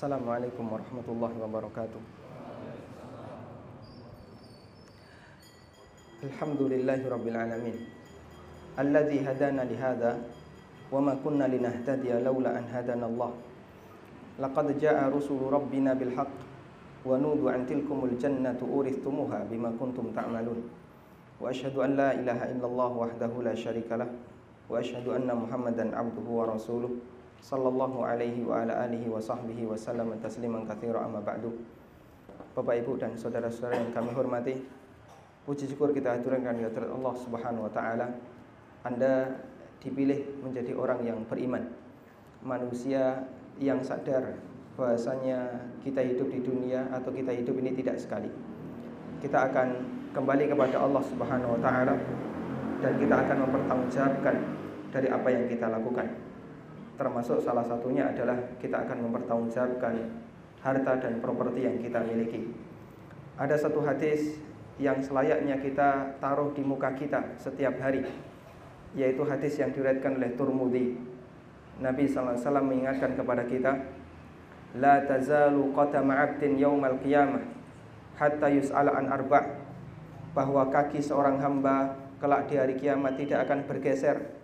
السلام عليكم ورحمة الله وبركاته. الحمد لله رب العالمين. الذي هدانا لهذا وما كنا لنهتدي لولا أن هدانا الله. لقد جاء رسل ربنا بالحق ونود عن تلكم الجنة أورثتموها بما كنتم تعملون. وأشهد أن لا إله إلا الله وحده لا شريك له. وأشهد أن محمدا عبده ورسوله. Sallallahu alaihi wa ala alihi wa sahbihi wa sallam tasliman katsira amma ba'du. Bapak Ibu dan saudara-saudara yang kami hormati, puji syukur kita haturkan kehadirat Allah Subhanahu wa taala. Anda dipilih menjadi orang yang beriman. Manusia yang sadar bahwasanya kita hidup di dunia atau kita hidup ini tidak sekali. Kita akan kembali kepada Allah Subhanahu wa taala dan kita akan mempertanggungjawabkan dari apa yang kita lakukan termasuk salah satunya adalah kita akan mempertanggungjawabkan harta dan properti yang kita miliki. Ada satu hadis yang selayaknya kita taruh di muka kita setiap hari, yaitu hadis yang diriwayatkan oleh Turmudi. Nabi wasallam mengingatkan kepada kita, la tazalu qatama 'abdin yaumal qiyamah hatta yus'ala an arba' bahwa kaki seorang hamba kelak di hari kiamat tidak akan bergeser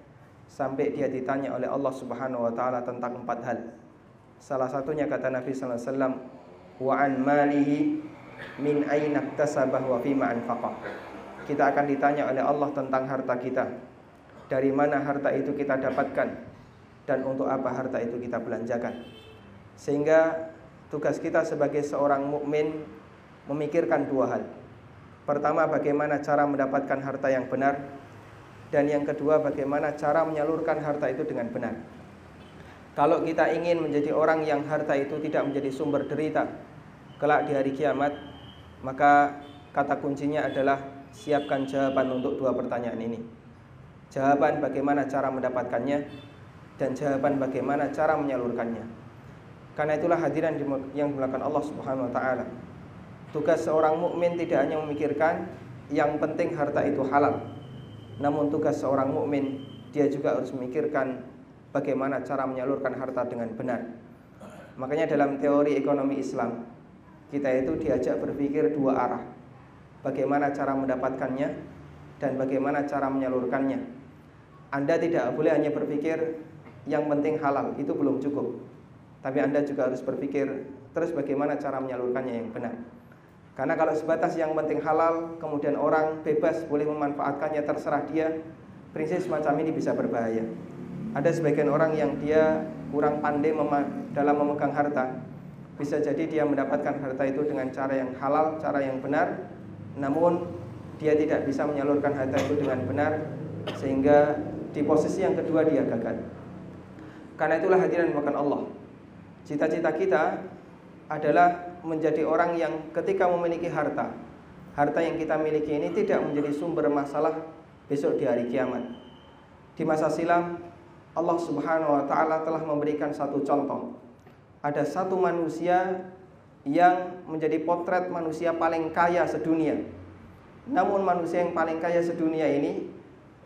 sampai dia ditanya oleh Allah Subhanahu wa taala tentang empat hal. Salah satunya kata Nabi sallallahu alaihi wasallam, "Wa an malihi min aina iktasabah wa fima anfaqah." Kita akan ditanya oleh Allah tentang harta kita. Dari mana harta itu kita dapatkan dan untuk apa harta itu kita belanjakan. Sehingga tugas kita sebagai seorang mukmin memikirkan dua hal. Pertama, bagaimana cara mendapatkan harta yang benar dan yang kedua bagaimana cara menyalurkan harta itu dengan benar. Kalau kita ingin menjadi orang yang harta itu tidak menjadi sumber derita kelak di hari kiamat, maka kata kuncinya adalah siapkan jawaban untuk dua pertanyaan ini. Jawaban bagaimana cara mendapatkannya dan jawaban bagaimana cara menyalurkannya. Karena itulah hadiran yang dimuliakan Allah Subhanahu wa taala. Tugas seorang mukmin tidak hanya memikirkan yang penting harta itu halal, namun tugas seorang mukmin dia juga harus memikirkan bagaimana cara menyalurkan harta dengan benar. Makanya dalam teori ekonomi Islam kita itu diajak berpikir dua arah. Bagaimana cara mendapatkannya dan bagaimana cara menyalurkannya. Anda tidak boleh hanya berpikir yang penting halal, itu belum cukup. Tapi Anda juga harus berpikir terus bagaimana cara menyalurkannya yang benar. Karena kalau sebatas yang penting halal, kemudian orang bebas boleh memanfaatkannya terserah dia, prinsip semacam ini bisa berbahaya. Ada sebagian orang yang dia kurang pandai dalam memegang harta, bisa jadi dia mendapatkan harta itu dengan cara yang halal, cara yang benar, namun dia tidak bisa menyalurkan harta itu dengan benar, sehingga di posisi yang kedua dia gagal. Karena itulah hadirin makan Allah. Cita-cita kita adalah menjadi orang yang ketika memiliki harta, harta yang kita miliki ini tidak menjadi sumber masalah besok di hari kiamat. Di masa silam, Allah Subhanahu wa taala telah memberikan satu contoh. Ada satu manusia yang menjadi potret manusia paling kaya sedunia. Namun manusia yang paling kaya sedunia ini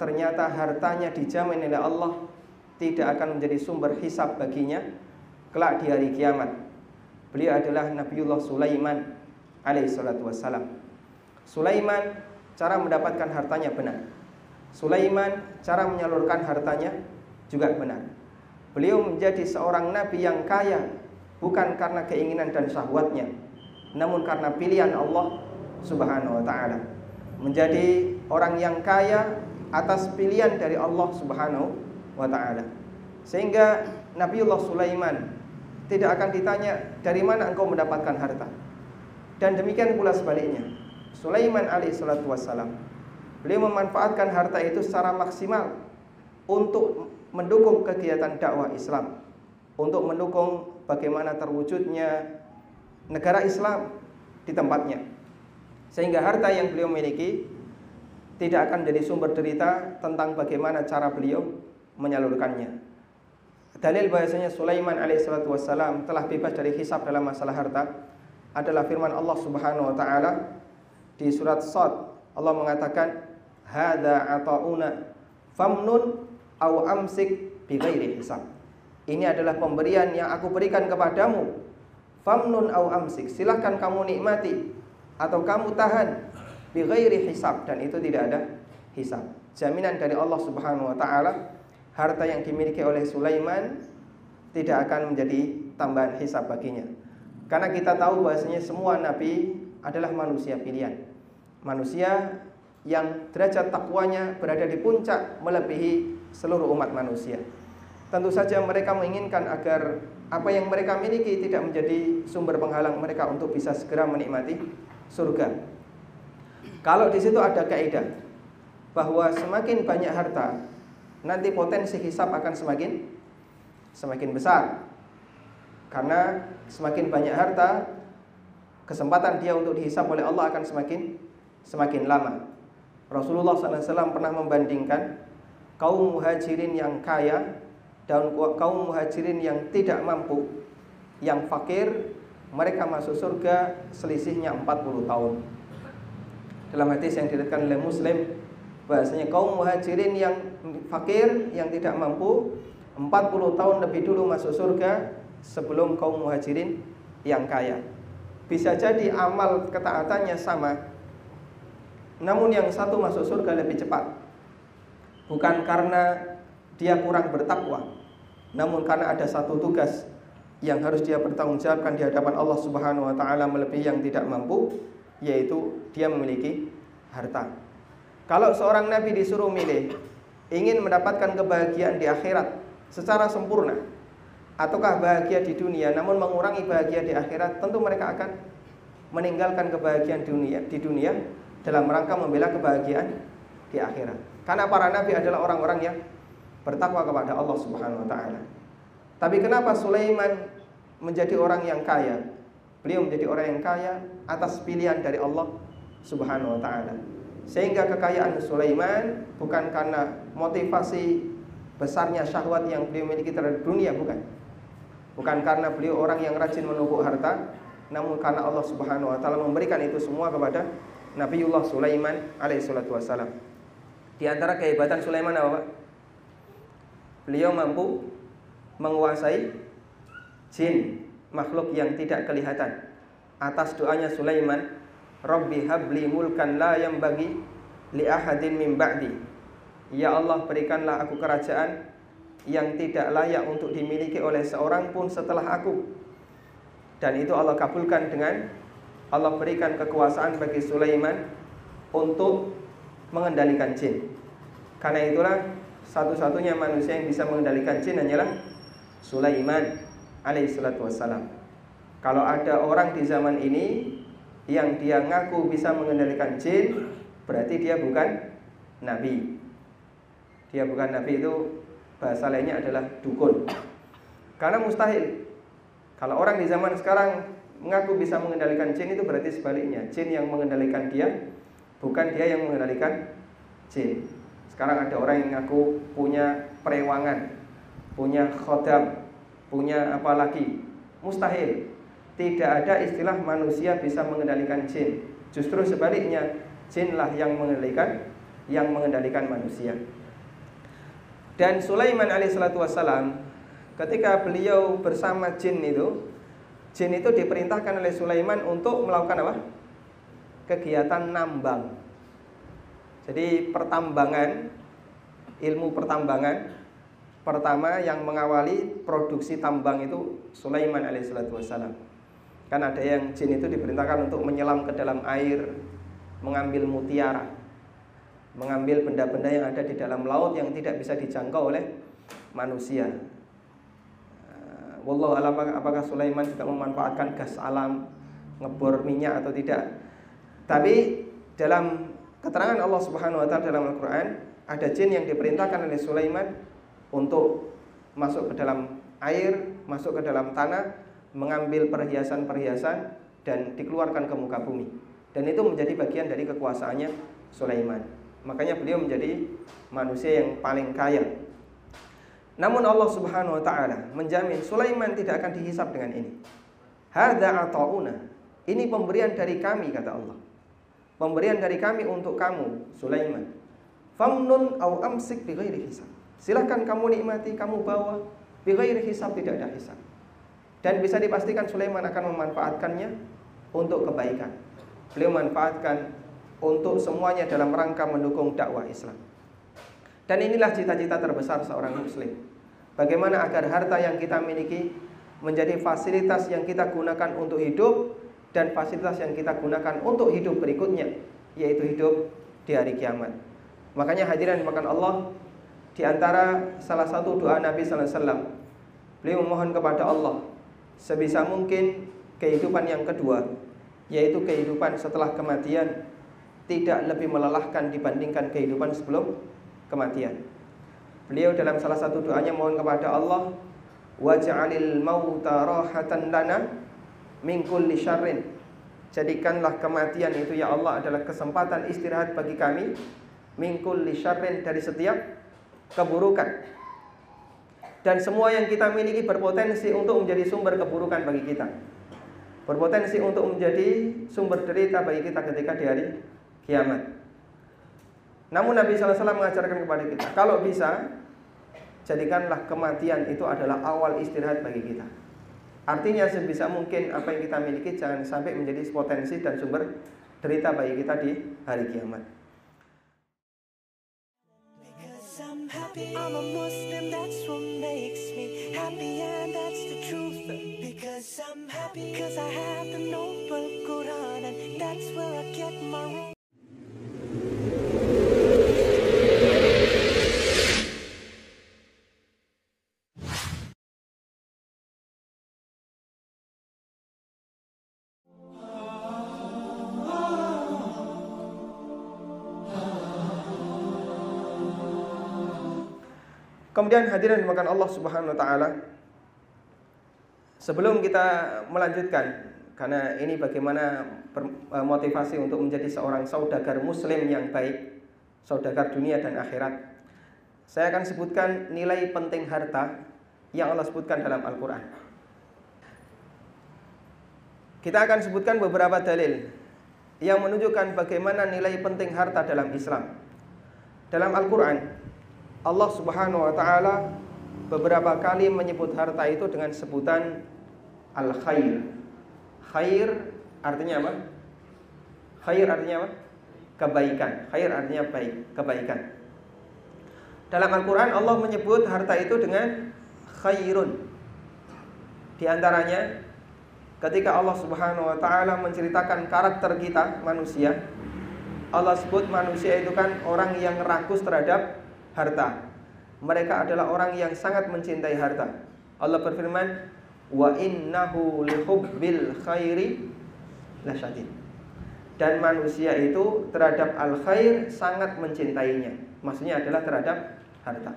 ternyata hartanya dijamin oleh Allah tidak akan menjadi sumber hisab baginya kelak di hari kiamat. Beliau adalah Nabiullah Sulaiman alaihissalatu wassalam. Sulaiman cara mendapatkan hartanya benar. Sulaiman cara menyalurkan hartanya juga benar. Beliau menjadi seorang nabi yang kaya bukan karena keinginan dan syahwatnya, namun karena pilihan Allah Subhanahu wa taala. Menjadi orang yang kaya atas pilihan dari Allah Subhanahu wa taala. Sehingga Nabiullah Sulaiman tidak akan ditanya dari mana engkau mendapatkan harta. Dan demikian pula sebaliknya. Sulaiman alaihissalatu wassalam beliau memanfaatkan harta itu secara maksimal untuk mendukung kegiatan dakwah Islam, untuk mendukung bagaimana terwujudnya negara Islam di tempatnya. Sehingga harta yang beliau miliki tidak akan jadi sumber derita tentang bagaimana cara beliau menyalurkannya. Dalil bahasanya Sulaiman alaihissalatu wassalam telah bebas dari hisab dalam masalah harta adalah firman Allah Subhanahu wa taala di surat Sad. Allah mengatakan, "Hadza ata'una famnun aw amsik bighairi hisab." Ini adalah pemberian yang aku berikan kepadamu. famnun au amsik silahkan kamu nikmati atau kamu tahan bi ghairi hisab dan itu tidak ada hisab jaminan dari Allah Subhanahu wa taala harta yang dimiliki oleh Sulaiman tidak akan menjadi tambahan hisab baginya karena kita tahu bahasanya semua nabi adalah manusia pilihan manusia yang derajat takwanya berada di puncak melebihi seluruh umat manusia. Tentu saja mereka menginginkan agar apa yang mereka miliki tidak menjadi sumber penghalang mereka untuk bisa segera menikmati surga. Kalau di situ ada kaidah bahwa semakin banyak harta, nanti potensi hisap akan semakin semakin besar. Karena semakin banyak harta, kesempatan dia untuk dihisap oleh Allah akan semakin semakin lama. Rasulullah SAW pernah membandingkan kaum muhajirin yang kaya dan kaum muhajirin yang tidak mampu, yang fakir, mereka masuk surga selisihnya 40 tahun. Dalam hadis yang diriwayatkan oleh Muslim, bahasanya kaum muhajirin yang fakir, yang tidak mampu, 40 tahun lebih dulu masuk surga sebelum kaum muhajirin yang kaya. Bisa jadi amal ketaatannya sama, namun yang satu masuk surga lebih cepat. Bukan karena dia kurang bertakwa, namun karena ada satu tugas yang harus dia bertanggungjawabkan di hadapan Allah Subhanahu wa taala melebihi yang tidak mampu, yaitu dia memiliki harta. Kalau seorang nabi disuruh milih ingin mendapatkan kebahagiaan di akhirat secara sempurna ataukah bahagia di dunia namun mengurangi bahagia di akhirat, tentu mereka akan meninggalkan kebahagiaan dunia di dunia dalam rangka membela kebahagiaan di akhirat. Karena para nabi adalah orang-orang yang bertakwa kepada Allah Subhanahu wa taala. Tapi kenapa Sulaiman menjadi orang yang kaya? Beliau menjadi orang yang kaya atas pilihan dari Allah Subhanahu wa taala. Sehingga kekayaan Sulaiman bukan karena motivasi besarnya syahwat yang beliau miliki terhadap dunia bukan. Bukan karena beliau orang yang rajin menumpuk harta, namun karena Allah Subhanahu wa taala memberikan itu semua kepada Nabiullah Sulaiman alaihissalatu wassalam. Di antara kehebatan Sulaiman apa Pak? Beliau mampu menguasai jin makhluk yang tidak kelihatan. Atas doanya Sulaiman, Rabbi habli mulkan la yang bagi li ahadin min ba'di. Ya Allah berikanlah aku kerajaan yang tidak layak untuk dimiliki oleh seorang pun setelah aku. Dan itu Allah kabulkan dengan Allah berikan kekuasaan bagi Sulaiman untuk mengendalikan jin. Karena itulah satu-satunya manusia yang bisa mengendalikan jin hanyalah Sulaiman alaihissalatu wassalam. Kalau ada orang di zaman ini yang dia ngaku bisa mengendalikan jin, berarti dia bukan nabi. Dia bukan nabi itu bahasa lainnya adalah dukun. Karena mustahil. Kalau orang di zaman sekarang mengaku bisa mengendalikan jin itu berarti sebaliknya jin yang mengendalikan dia bukan dia yang mengendalikan jin sekarang ada orang yang mengaku punya perewangan punya khodam punya apa lagi mustahil tidak ada istilah manusia bisa mengendalikan jin justru sebaliknya jinlah yang mengendalikan yang mengendalikan manusia dan Sulaiman alaihissalatu wassalam ketika beliau bersama jin itu Jin itu diperintahkan oleh Sulaiman untuk melakukan apa? Kegiatan nambang. Jadi pertambangan, ilmu pertambangan pertama yang mengawali produksi tambang itu Sulaiman alaihissalatu wassalam. Kan ada yang jin itu diperintahkan untuk menyelam ke dalam air, mengambil mutiara, mengambil benda-benda yang ada di dalam laut yang tidak bisa dijangkau oleh manusia. Wallahu alam apakah Sulaiman juga memanfaatkan gas alam ngebor minyak atau tidak? Tapi dalam keterangan Allah Subhanahu wa taala dalam Al-Qur'an ada jin yang diperintahkan oleh Sulaiman untuk masuk ke dalam air, masuk ke dalam tanah, mengambil perhiasan-perhiasan dan dikeluarkan ke muka bumi. Dan itu menjadi bagian dari kekuasaannya Sulaiman. Makanya beliau menjadi manusia yang paling kaya namun Allah Subhanahu wa taala menjamin Sulaiman tidak akan dihisap dengan ini. Hadza atauna. Ini pemberian dari kami kata Allah. Pemberian dari kami untuk kamu Sulaiman. Famnun au amsik bi ghairi hisab. Silakan kamu nikmati, kamu bawa bi ghairi hisab tidak ada hisab. Dan bisa dipastikan Sulaiman akan memanfaatkannya untuk kebaikan. Beliau manfaatkan untuk semuanya dalam rangka mendukung dakwah Islam. Dan inilah cita-cita terbesar seorang muslim. Bagaimana agar harta yang kita miliki menjadi fasilitas yang kita gunakan untuk hidup dan fasilitas yang kita gunakan untuk hidup berikutnya, yaitu hidup di hari kiamat. Makanya hadirin makan Allah di antara salah satu doa Nabi sallallahu alaihi wasallam, beliau memohon kepada Allah sebisa mungkin kehidupan yang kedua, yaitu kehidupan setelah kematian tidak lebih melelahkan dibandingkan kehidupan sebelum kematian. Beliau dalam salah satu doanya mohon kepada Allah, waj'alil mauta rahatan lana min kulli syarrin. Jadikanlah kematian itu ya Allah adalah kesempatan istirahat bagi kami min kulli syarrin dari setiap keburukan. Dan semua yang kita miliki berpotensi untuk menjadi sumber keburukan bagi kita. Berpotensi untuk menjadi sumber derita bagi kita ketika di hari kiamat. Namun Nabi SAW mengajarkan kepada kita, kalau bisa, jadikanlah kematian itu adalah awal istirahat bagi kita. Artinya sebisa mungkin apa yang kita miliki jangan sampai menjadi potensi dan sumber derita bagi kita di hari kiamat. happy. I'm a Muslim, that's what makes me happy, and that's the truth. Because I'm happy, because I have the noble Quran, and that's where I get my. Kemudian hadirin dimakan Allah Subhanahu wa taala. Sebelum kita melanjutkan karena ini bagaimana e, motivasi untuk menjadi seorang saudagar muslim yang baik, saudagar dunia dan akhirat. Saya akan sebutkan nilai penting harta yang Allah sebutkan dalam Al-Qur'an. Kita akan sebutkan beberapa dalil yang menunjukkan bagaimana nilai penting harta dalam Islam. Dalam Al-Qur'an Allah Subhanahu wa taala beberapa kali menyebut harta itu dengan sebutan al khair. Khair artinya apa? Khair artinya apa? Kebaikan. Khair artinya baik, kebaikan. Dalam Al-Qur'an Allah menyebut harta itu dengan khairun. Di antaranya ketika Allah Subhanahu wa taala menceritakan karakter kita manusia, Allah sebut manusia itu kan orang yang rakus terhadap harta. Mereka adalah orang yang sangat mencintai harta. Allah berfirman, "Wa innahu lihubbil khairi lasyadid." Dan manusia itu terhadap al khair sangat mencintainya. Maksudnya adalah terhadap harta.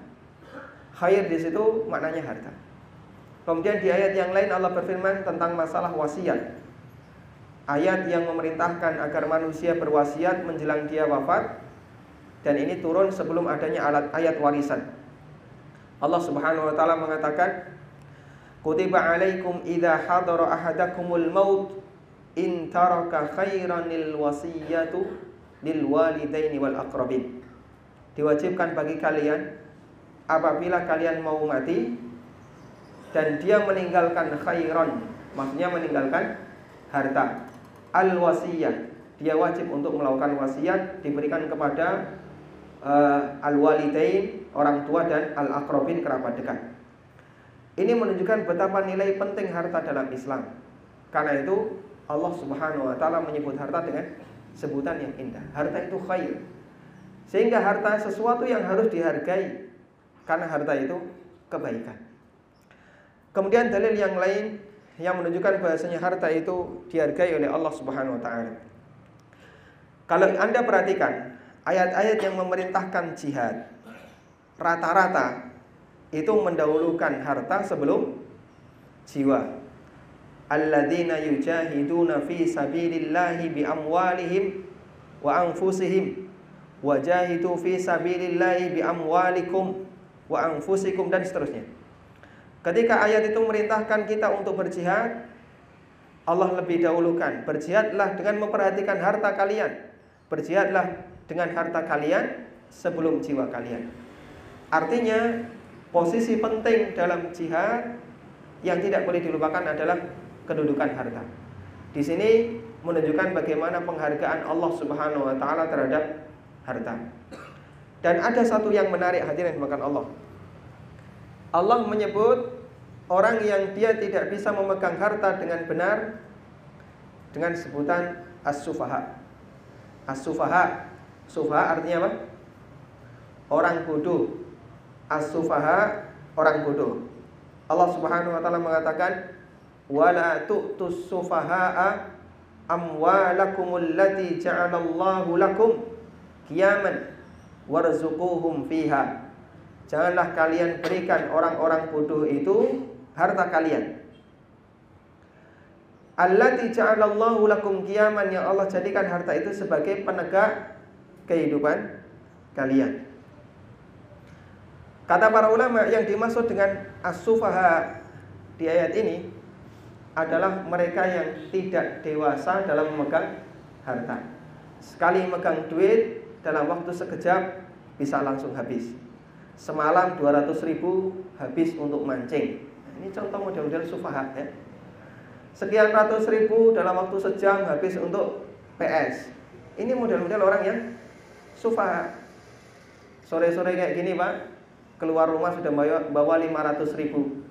Khair di situ maknanya harta. Kemudian di ayat yang lain Allah berfirman tentang masalah wasiat. Ayat yang memerintahkan agar manusia berwasiat menjelang dia wafat dan ini turun sebelum adanya alat ayat warisan. Allah Subhanahu wa taala mengatakan Kutiba alaikum idza hadara ahadakumul maut in taraka khairanil wasiyatu lil walidaini wal aqrabin. Diwajibkan bagi kalian apabila kalian mau mati dan dia meninggalkan khairan, maksudnya meninggalkan harta. Al wasiyah, dia wajib untuk melakukan wasiat diberikan kepada uh, al-walidain, orang tua dan al-akrobin kerabat dekat. Ini menunjukkan betapa nilai penting harta dalam Islam. Karena itu Allah Subhanahu wa taala menyebut harta dengan sebutan yang indah. Harta itu khair. Sehingga harta sesuatu yang harus dihargai karena harta itu kebaikan. Kemudian dalil yang lain yang menunjukkan bahasanya harta itu dihargai oleh Allah Subhanahu wa taala. Kalau Anda perhatikan ayat-ayat yang memerintahkan jihad rata-rata itu mendahulukan harta sebelum jiwa. Alladzina yujahiduna fi sabilillahi bi amwalihim wa anfusihim wajahidu fi sabilillahi bi amwalikum wa anfusikum dan seterusnya. Ketika ayat itu merintahkan kita untuk berjihad, Allah lebih dahulukan, berjihadlah dengan memperhatikan harta kalian. Berjihadlah dengan harta kalian sebelum jiwa kalian. Artinya posisi penting dalam jihad yang tidak boleh dilupakan adalah kedudukan harta. Di sini menunjukkan bagaimana penghargaan Allah Subhanahu wa taala terhadap harta. Dan ada satu yang menarik hadirin dimakan Allah. Allah menyebut orang yang dia tidak bisa memegang harta dengan benar dengan sebutan as-sufaha. As-sufaha, sufaha artinya apa? Orang bodoh. As-sufaha orang bodoh. Allah Subhanahu wa taala mengatakan wala tu'tus sufaha'a amwalakumul lati ja'alallahu lakum qiyaman warzuquhum fiha. Janganlah kalian berikan orang-orang bodoh itu harta kalian. Allati ja'alallahu lakum qiyaman yang Allah jadikan harta itu sebagai penegak kehidupan kalian. Kata para ulama yang dimaksud dengan as-sufaha di ayat ini adalah mereka yang tidak dewasa dalam memegang harta. Sekali megang duit dalam waktu sekejap bisa langsung habis. Semalam 200 ribu habis untuk mancing. Ini contoh model-model sufaha ya. Sekian ratus ribu dalam waktu sejam habis untuk PS. Ini model-model orang yang sufaha. Sore-sore kayak gini pak, keluar rumah sudah bawa 500 ribu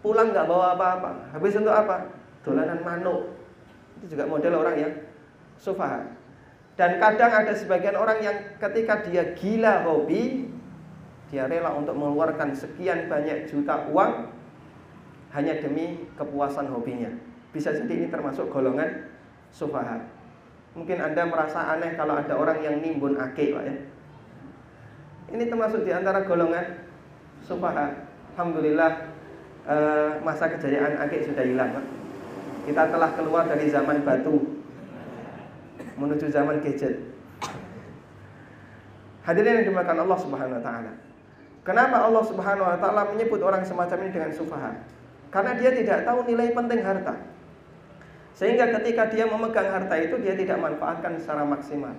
Pulang nggak bawa apa-apa. Habis untuk apa? Dolanan manuk. Itu juga model orang yang sufaha. Dan kadang ada sebagian orang yang ketika dia gila hobi, dia rela untuk mengeluarkan sekian banyak juta uang hanya demi kepuasan hobinya. Bisa jadi ini termasuk golongan sufaha. Mungkin Anda merasa aneh kalau ada orang yang nimbun ake, Pak ya. Ini termasuk di antara golongan sufaha. Alhamdulillah Eh, masa kejayaan akik sudah hilang Pak. Kita telah keluar dari zaman batu menuju zaman gadget. Hadirin yang dimakan Allah Subhanahu wa taala. Kenapa Allah Subhanahu wa taala menyebut orang semacam ini dengan sufaha? Karena dia tidak tahu nilai penting harta. Sehingga ketika dia memegang harta itu dia tidak manfaatkan secara maksimal.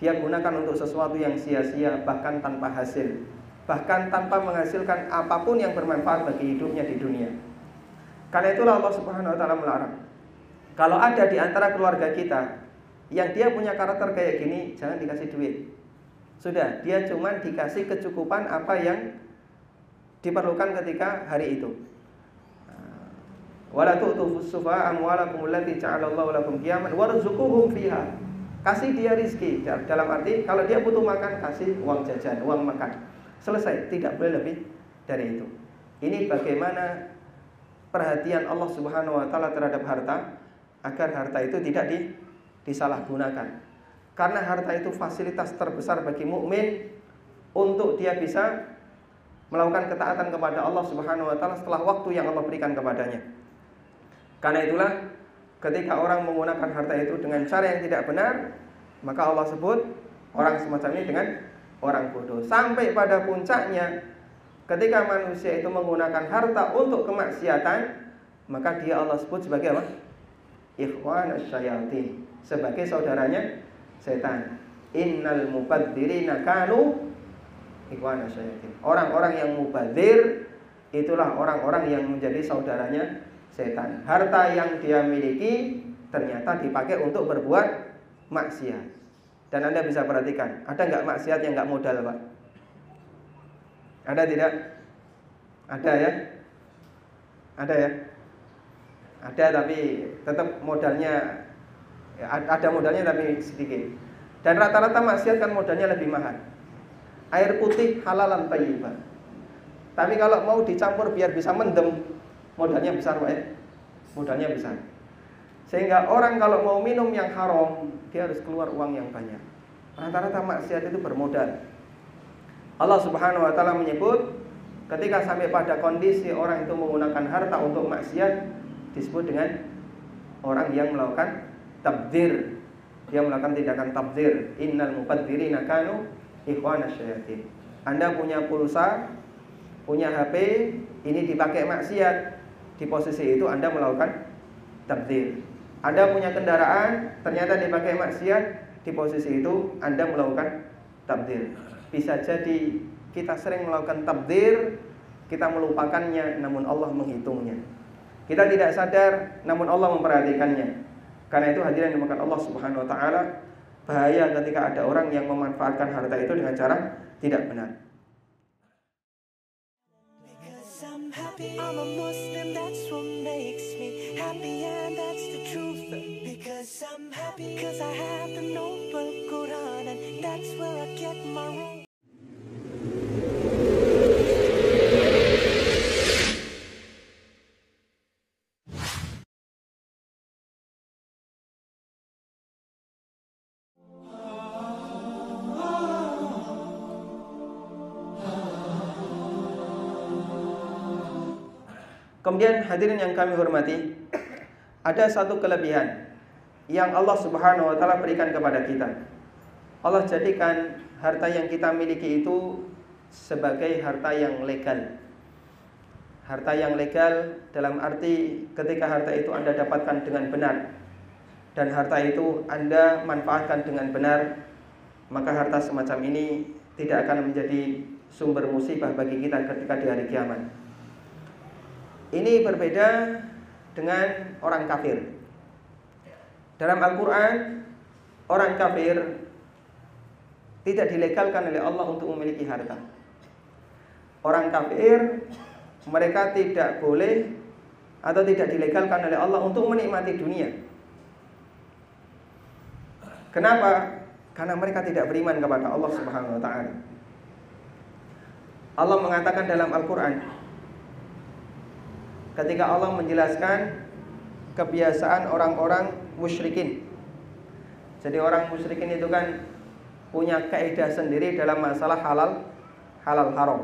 Dia gunakan untuk sesuatu yang sia-sia bahkan tanpa hasil bahkan tanpa menghasilkan apa pun yang bermanfaat bagi hidupnya di dunia. Karena itulah Allah Subhanahu wa taala melarang. Kalau ada di antara keluarga kita yang dia punya karakter kayak gini, jangan dikasih duit. Sudah, dia cuma dikasih kecukupan apa yang diperlukan ketika hari itu. Wala tu'tu sufa'a amwalakum allati ja'alallahu lakum qiyaman warzuquhum fiha. Kasih dia rizki dalam arti kalau dia butuh makan kasih uang jajan, uang makan. Selesai, tidak boleh lebih dari itu. Ini bagaimana perhatian Allah Subhanahu wa taala terhadap harta agar harta itu tidak di, disalahgunakan. Karena harta itu fasilitas terbesar bagi mukmin untuk dia bisa melakukan ketaatan kepada Allah Subhanahu wa taala setelah waktu yang Allah berikan kepadanya. Karena itulah ketika orang menggunakan harta itu dengan cara yang tidak benar, maka Allah sebut orang semacam ini dengan orang bodoh. Sampai pada puncaknya ketika manusia itu menggunakan harta untuk kemaksiatan, maka dia Allah sebut sebagai apa? Ikhwan syayatin, sebagai saudaranya setan. Innal mubadzirina kanu ikhwan syayatin. Orang-orang yang mubadzir itulah orang-orang yang menjadi saudaranya setan. Harta yang dia miliki ternyata dipakai untuk berbuat maksiat. Dan Anda bisa perhatikan, ada nggak maksiat yang nggak modal, Pak? Ada tidak? Ada ya? Ada ya? Ada tapi tetap modalnya ya, ada modalnya tapi sedikit. Dan rata-rata maksiat kan modalnya lebih mahal. Air putih halalan thayyibah. Tapi kalau mau dicampur biar bisa mendem, modalnya besar, Pak ya? Modalnya besar. Sehingga orang kalau mau minum yang haram, dia harus keluar uang yang banyak. Rata-rata maksiat itu bermodal. Allah Subhanahu wa taala menyebut ketika sampai pada kondisi orang itu menggunakan harta untuk maksiat disebut dengan orang yang melakukan tabdir. Dia melakukan tindakan tabdir. Innal mubadzirina kanu ikhwana. Anda punya pulsa, punya HP, ini dipakai maksiat. Di posisi itu Anda melakukan tabdir. Anda punya kendaraan, ternyata dipakai maksiat, di posisi itu Anda melakukan tabdir. Bisa jadi kita sering melakukan tabdir, kita melupakannya, namun Allah menghitungnya. Kita tidak sadar namun Allah memperhatikannya. Karena itu hadirin dimakan Allah Subhanahu wa taala bahaya ketika ada orang yang memanfaatkan harta itu dengan cara tidak benar. happy. I'm a Muslim, that's what makes me happy, and that's the truth. Because I'm happy, because I have the noble Quran, and that's where I Kemudian hadirin yang kami hormati, ada satu kelebihan yang Allah Subhanahu wa taala berikan kepada kita. Allah jadikan harta yang kita miliki itu sebagai harta yang legal. Harta yang legal dalam arti ketika harta itu Anda dapatkan dengan benar dan harta itu Anda manfaatkan dengan benar, maka harta semacam ini tidak akan menjadi sumber musibah bagi kita ketika di hari kiamat. Ini berbeda dengan orang kafir. Dalam Al-Quran, orang kafir tidak dilegalkan oleh Allah untuk memiliki harta. Orang kafir, mereka tidak boleh atau tidak dilegalkan oleh Allah untuk menikmati dunia. Kenapa? Karena mereka tidak beriman kepada Allah Subhanahu wa taala. Allah mengatakan dalam Al-Qur'an, ketika Allah menjelaskan kebiasaan orang-orang musyrikin. Jadi orang musyrikin itu kan punya kaidah sendiri dalam masalah halal halal haram.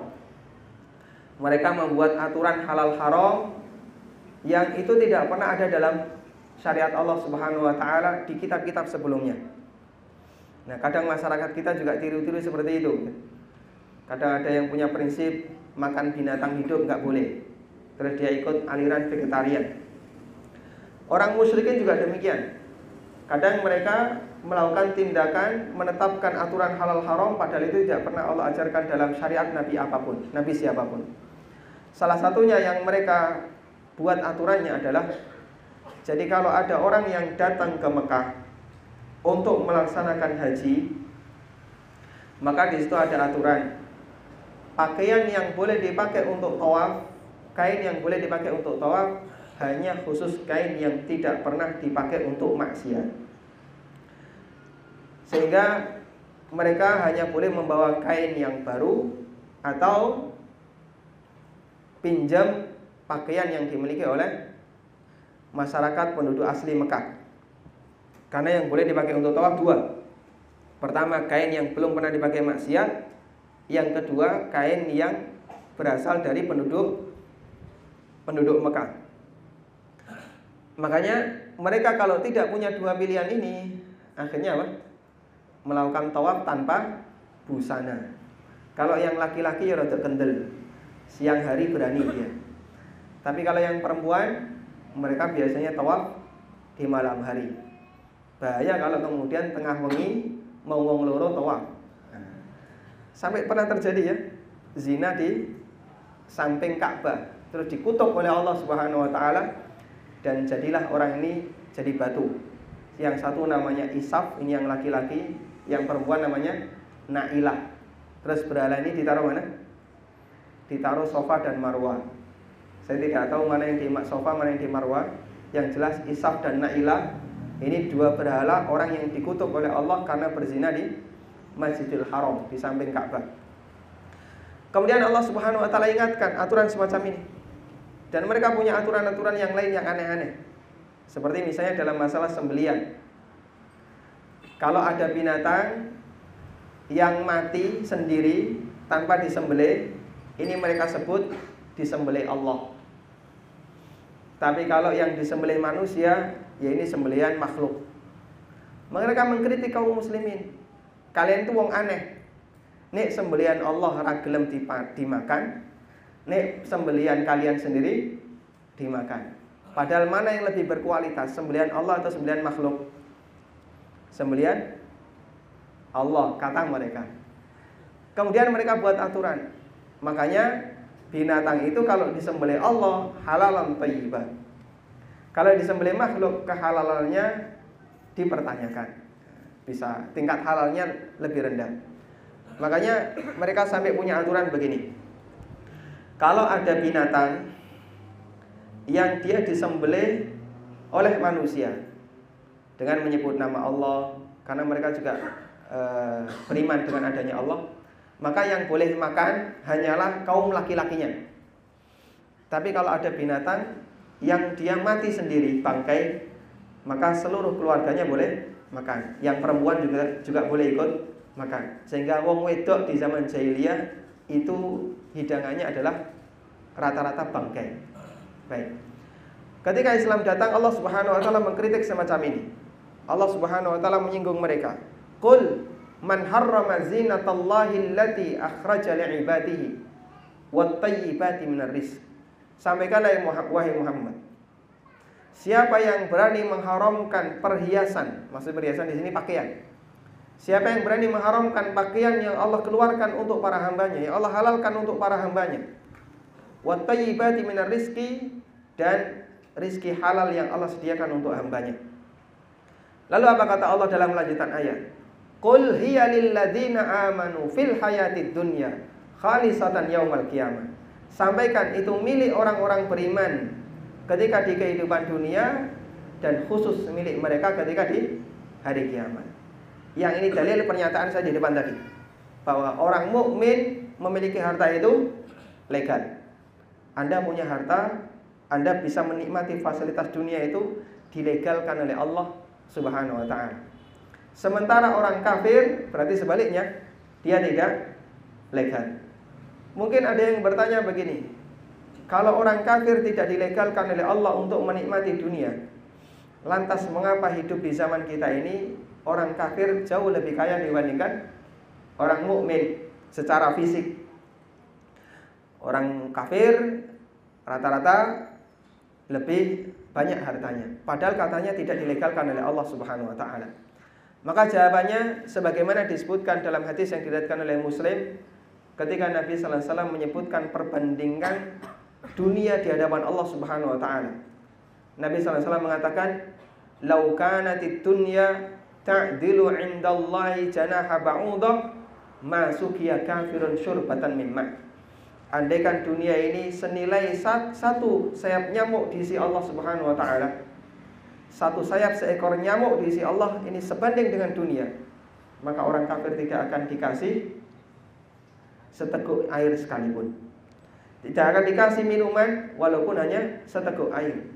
Mereka membuat aturan halal haram yang itu tidak pernah ada dalam syariat Allah Subhanahu wa taala di kitab-kitab sebelumnya. Nah, kadang masyarakat kita juga tiru-tiru seperti itu. Kadang ada yang punya prinsip makan binatang hidup nggak boleh terus dia ikut aliran vegetarian. Orang musyrikin juga demikian. Kadang mereka melakukan tindakan menetapkan aturan halal haram padahal itu tidak pernah Allah ajarkan dalam syariat nabi apa pun, nabi siapa pun. Salah satunya yang mereka buat aturannya adalah jadi kalau ada orang yang datang ke Mekah untuk melaksanakan haji, maka di situ ada aturan pakaian yang boleh dipakai untuk tawaf kain yang boleh dipakai untuk tawaf hanya khusus kain yang tidak pernah dipakai untuk maksiat. Sehingga mereka hanya boleh membawa kain yang baru atau pinjam pakaian yang dimiliki oleh masyarakat penduduk asli Mekah. Karena yang boleh dipakai untuk tawaf dua. Pertama, kain yang belum pernah dipakai maksiat. Yang kedua, kain yang berasal dari penduduk penduduk Mekah. Makanya mereka kalau tidak punya dua pilihan ini, akhirnya apa? Melakukan tawaf tanpa busana. Kalau yang laki-laki ya rada kendel. Siang hari berani dia. Tapi kalau yang perempuan, mereka biasanya tawaf di malam hari. Bahaya kalau kemudian tengah wengi mau wong loro tawaf. Sampai pernah terjadi ya, zina di samping Ka'bah terus dikutuk oleh Allah Subhanahu wa taala dan jadilah orang ini jadi batu. Yang satu namanya Isaf, ini yang laki-laki, yang perempuan namanya Nailah. Terus berhala ini ditaruh mana? Ditaruh sofa dan marwah. Saya tidak tahu mana yang di sofa, mana yang di marwah. Yang jelas Isaf dan Nailah ini dua berhala orang yang dikutuk oleh Allah karena berzina di Masjidil Haram di samping Ka'bah. Kemudian Allah Subhanahu wa taala ingatkan aturan semacam ini. Dan mereka punya aturan-aturan yang lain yang aneh-aneh. Seperti misalnya dalam masalah sembelian. Kalau ada binatang yang mati sendiri tanpa disembelih, ini mereka sebut disembelih Allah. Tapi kalau yang disembelih manusia, ya ini sembelihan makhluk. Mereka mengkritik kaum muslimin. Kalian itu wong aneh. Nek sembelihan Allah ragelem dimakan, Nek sembelian kalian sendiri dimakan. Padahal mana yang lebih berkualitas, sembelian Allah atau sembelian makhluk? Sembelian Allah, kata mereka. Kemudian mereka buat aturan. Makanya binatang itu kalau disembelih Allah halalan thayyibah. Kalau disembelih makhluk kehalalannya dipertanyakan. Bisa tingkat halalnya lebih rendah. Makanya mereka sampai punya aturan begini. Kalau ada binatang yang dia disembelih oleh manusia dengan menyebut nama Allah karena mereka juga e, beriman dengan adanya Allah, maka yang boleh makan hanyalah kaum laki-lakinya. Tapi kalau ada binatang yang dia mati sendiri bangkai, maka seluruh keluarganya boleh makan. Yang perempuan juga juga boleh ikut makan. Sehingga wong wedok di zaman jahiliyah itu hidangannya adalah rata-rata bangkai. Baik. Ketika Islam datang Allah Subhanahu wa taala mengkritik semacam ini. Allah Subhanahu wa taala menyinggung mereka. Qul man harrama zinatallahi allati akhraja li'ibadihi wat tayyibati minar rizq. Sampaikanlah wahai Muhammad. Siapa yang berani mengharamkan perhiasan, maksud perhiasan di sini pakaian. Siapa yang berani mengharamkan pakaian yang Allah keluarkan untuk para hambanya, yang Allah halalkan untuk para hambanya. Wat tayyibati minar rizki dan rizki halal yang Allah sediakan untuk hambanya. Lalu apa kata Allah dalam lanjutan ayat? Qul hiya lilladzina amanu fil hayatid dunya khalisatan yaumal qiyamah. Sampaikan itu milik orang-orang beriman ketika di kehidupan dunia dan khusus milik mereka ketika di hari kiamat. Yang ini dalil pernyataan saya di depan tadi bahwa orang mukmin memiliki harta itu legal. Anda punya harta, Anda bisa menikmati fasilitas dunia itu dilegalkan oleh Allah Subhanahu wa taala. Sementara orang kafir berarti sebaliknya, dia tidak legal. Mungkin ada yang bertanya begini, kalau orang kafir tidak dilegalkan oleh Allah untuk menikmati dunia, lantas mengapa hidup di zaman kita ini orang kafir jauh lebih kaya dibandingkan orang mukmin secara fisik? Orang kafir rata-rata lebih banyak hartanya, padahal katanya tidak dilegalkan oleh Allah Subhanahu wa taala. Maka jawabannya sebagaimana disebutkan dalam hadis yang diriwayatkan oleh Muslim ketika Nabi sallallahu alaihi wasallam menyebutkan perbandingan dunia di hadapan Allah Subhanahu wa taala. Nabi SAW mengatakan, "Lau kanatid dunya ta'dilu 'indallahi janaha ba'udah, ma sukiya kafirun syurbatan min ma'." Andaikan dunia ini senilai satu sayap nyamuk di sisi Allah Subhanahu wa taala, satu sayap seekor nyamuk di sisi Allah ini sebanding dengan dunia, maka orang kafir tidak akan dikasih seteguk air sekalipun. Tidak akan dikasih minuman walaupun hanya seteguk air.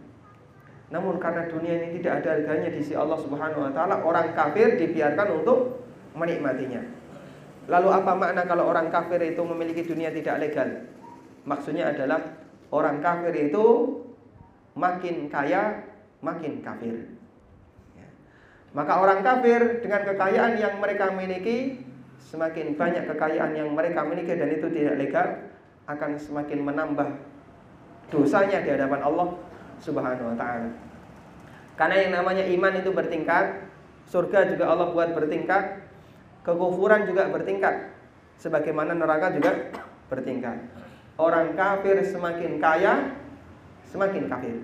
Namun karena dunia ini tidak ada harganya di sisi Allah Subhanahu wa taala, orang kafir dibiarkan untuk menikmatinya. Lalu apa makna kalau orang kafir itu memiliki dunia tidak legal? Maksudnya adalah orang kafir itu makin kaya, makin kafir. Ya. Maka orang kafir dengan kekayaan yang mereka miliki, semakin banyak kekayaan yang mereka miliki dan itu tidak legal, akan semakin menambah dosanya di hadapan Allah Subhanahu wa taala. Karena yang namanya iman itu bertingkat, surga juga Allah buat bertingkat, kekufuran juga bertingkat, sebagaimana neraka juga bertingkat. Orang kafir semakin kaya, semakin kafir.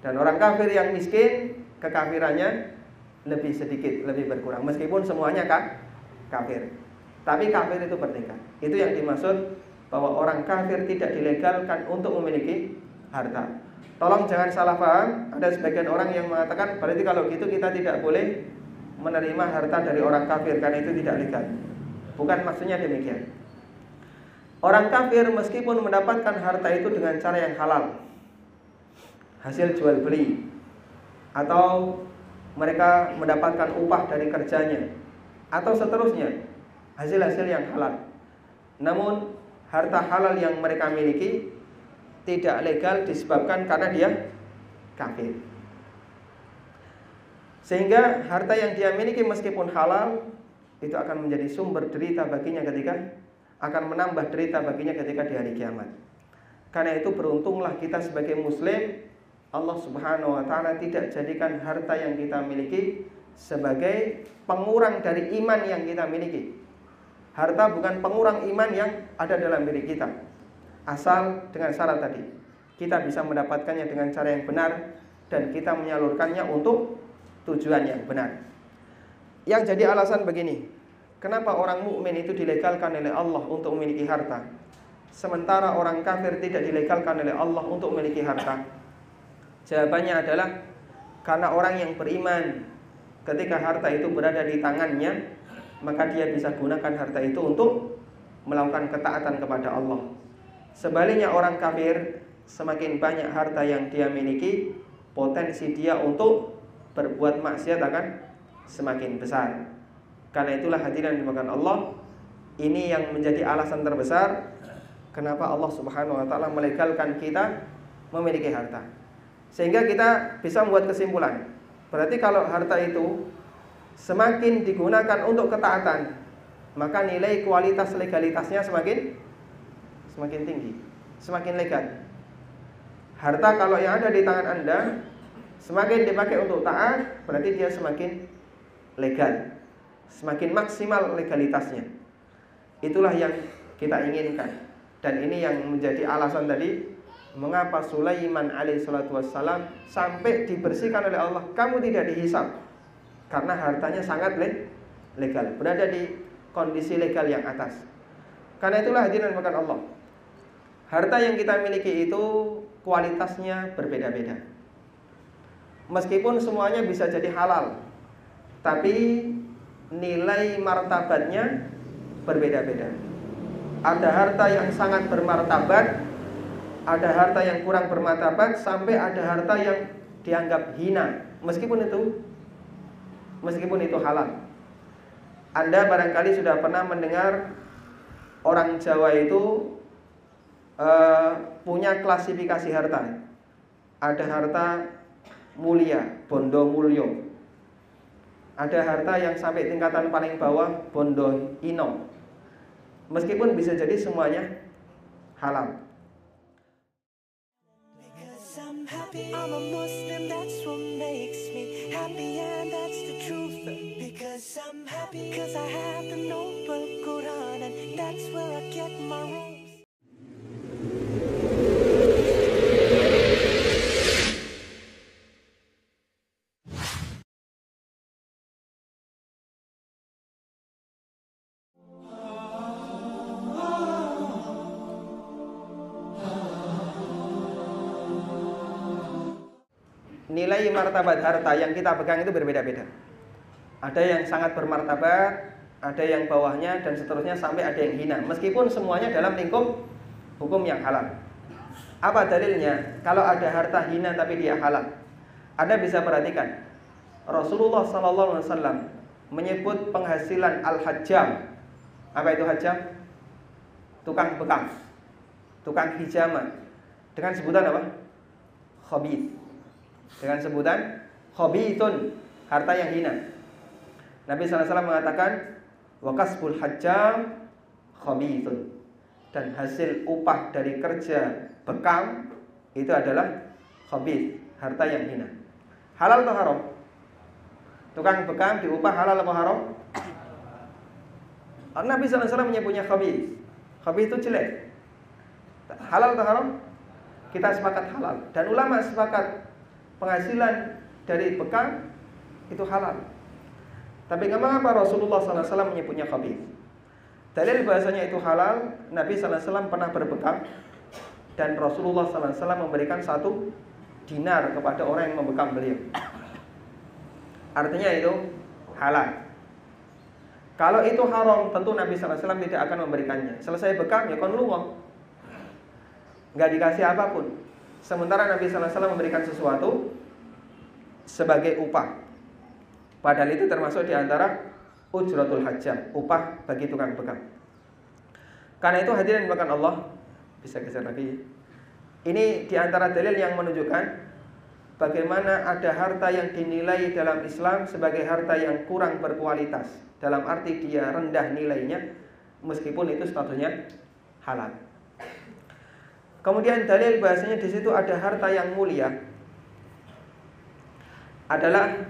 Dan orang kafir yang miskin, kekafirannya lebih sedikit, lebih berkurang. Meskipun semuanya kan kafir. Tapi kafir itu bertingkat. Itu yang dimaksud bahwa orang kafir tidak dilegalkan untuk memiliki harta. Tolong jangan salah paham, ada sebagian orang yang mengatakan berarti kalau gitu kita tidak boleh menerima harta dari orang kafir karena itu tidak legal. Bukan maksudnya demikian. Orang kafir meskipun mendapatkan harta itu dengan cara yang halal, hasil jual beli, atau mereka mendapatkan upah dari kerjanya, atau seterusnya, hasil-hasil yang halal. Namun harta halal yang mereka miliki tidak legal disebabkan karena dia kafir. Sehingga harta yang dia miliki meskipun halal itu akan menjadi sumber derita baginya ketika akan menambah derita baginya ketika di hari kiamat. Karena itu beruntunglah kita sebagai muslim Allah Subhanahu wa taala tidak jadikan harta yang kita miliki sebagai pengurang dari iman yang kita miliki. Harta bukan pengurang iman yang ada dalam diri kita. Asal dengan syarat tadi. kita bisa mendapatkannya dengan cara yang benar dan kita menyalurkannya untuk tujuan yang benar. Yang jadi alasan begini, kenapa orang mukmin itu dilegalkan oleh Allah untuk memiliki harta, sementara orang kafir tidak dilegalkan oleh Allah untuk memiliki harta? Jawabannya adalah karena orang yang beriman ketika harta itu berada di tangannya, maka dia bisa gunakan harta itu untuk melakukan ketaatan kepada Allah. Sebaliknya orang kafir semakin banyak harta yang dia miliki, potensi dia untuk berbuat maksiat akan semakin besar. Karena itulah hadirin dimakan Allah, ini yang menjadi alasan terbesar kenapa Allah Subhanahu wa taala melegalkan kita memiliki harta. Sehingga kita bisa membuat kesimpulan. Berarti kalau harta itu semakin digunakan untuk ketaatan, maka nilai kualitas legalitasnya semakin semakin tinggi, semakin legal. Harta kalau yang ada di tangan Anda semakin dipakai untuk taat, berarti dia semakin legal. Semakin maksimal legalitasnya. Itulah yang kita inginkan. Dan ini yang menjadi alasan tadi mengapa Sulaiman alaihissalatu wassalam sampai dibersihkan oleh Allah, kamu tidak dihisap karena hartanya sangat legal, berada di kondisi legal yang atas. Karena itulah hadirin makan Allah. Harta yang kita miliki itu kualitasnya berbeda-beda. Meskipun semuanya bisa jadi halal, tapi nilai martabatnya berbeda-beda. Ada harta yang sangat bermartabat, ada harta yang kurang bermartabat, sampai ada harta yang dianggap hina, meskipun itu meskipun itu halal. Anda barangkali sudah pernah mendengar orang Jawa itu uh, punya klasifikasi harta. Ada harta mulia, bondo mulyo. Ada harta yang sampai tingkatan paling bawah, bondo ino. Meskipun bisa jadi semuanya halal. I'm a Muslim, that's what makes me happy and that's the truth. Because I'm happy, cause I have the noble Quran and that's where I get my rules. Nilai martabat harta yang kita pegang itu berbeda-beda. Ada yang sangat bermartabat, ada yang bawahnya dan seterusnya sampai ada yang hina. Meskipun semuanya dalam lingkup hukum yang halal. Apa dalilnya? Kalau ada harta hina tapi dia halal. Anda bisa perhatikan. Rasulullah wasallam menyebut penghasilan al-hajjam. Apa itu hajjam? Tukang bekam. Tukang hijama. Dengan sebutan apa? Khabith dengan sebutan khabithun, harta yang hina. Nabi SAW mengatakan wakasbul hajjam khabithun dan hasil upah dari kerja bekam itu adalah khabith, harta yang hina. Halal atau haram? Tukang bekam diupah halal atau haram? Nabi SAW menyebutnya khabith. Khabith itu jelek. Halal atau haram? Kita sepakat halal. Dan ulama sepakat penghasilan dari bekam itu halal. Tapi mengapa Rasulullah SAW menyebutnya khabith? Dalil bahasanya itu halal, Nabi SAW pernah berbekam dan Rasulullah SAW memberikan satu dinar kepada orang yang membekam beliau. Artinya itu halal. Kalau itu haram, tentu Nabi SAW tidak akan memberikannya. Selesai bekam, ya kon. Nggak dikasih apa pun. Sementara Nabi SAW memberikan sesuatu sebagai upah. Padahal itu termasuk di antara ujratul hajjah, upah bagi tukang bekam. Karena itu hadirin makan Allah bisa geser lagi. Ini di antara dalil yang menunjukkan bagaimana ada harta yang dinilai dalam Islam sebagai harta yang kurang berkualitas. Dalam arti dia rendah nilainya meskipun itu statusnya halal. Kemudian dalil bahasanya di situ ada harta yang mulia. Adalah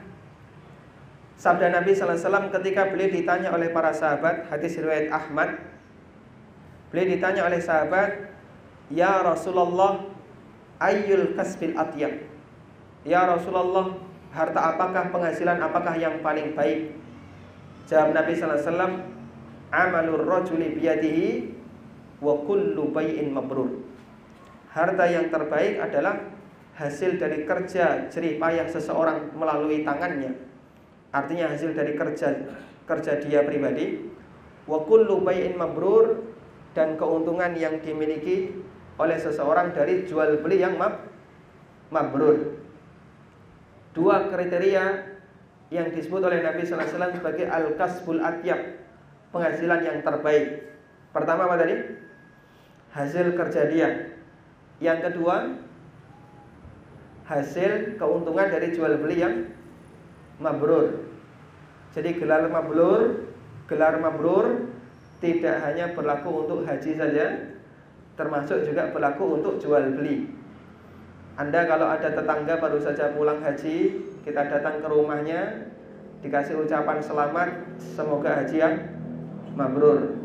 sabda Nabi Wasallam ketika beliau ditanya oleh para sahabat hadis riwayat Ahmad. Beliau ditanya oleh sahabat ya Rasulullah Ayyul kasbil atyab Ya Rasulullah Harta apakah penghasilan apakah yang paling baik? Jawab Nabi Wasallam Amalur rajuli biyadihi Wa kullu bayin mabrur Harta yang terbaik adalah Hasil dari kerja jerih payah seseorang melalui tangannya Artinya hasil dari kerja kerja dia pribadi Wa kullu bayin mabrur Dan keuntungan yang dimiliki oleh seseorang dari jual beli yang mab mabrur dua kriteria yang disebut oleh Nabi Wasallam sebagai al-kasbul atyab, penghasilan yang terbaik. Pertama apa tadi? Hasil kerja dia. Yang kedua, hasil keuntungan dari jual beli yang mabrur. Jadi gelar mabrur, gelar mabrur tidak hanya berlaku untuk haji saja, termasuk juga berlaku untuk jual beli. Anda kalau ada tetangga baru saja pulang haji, kita datang ke rumahnya, dikasih ucapan selamat, semoga haji yang mabrur.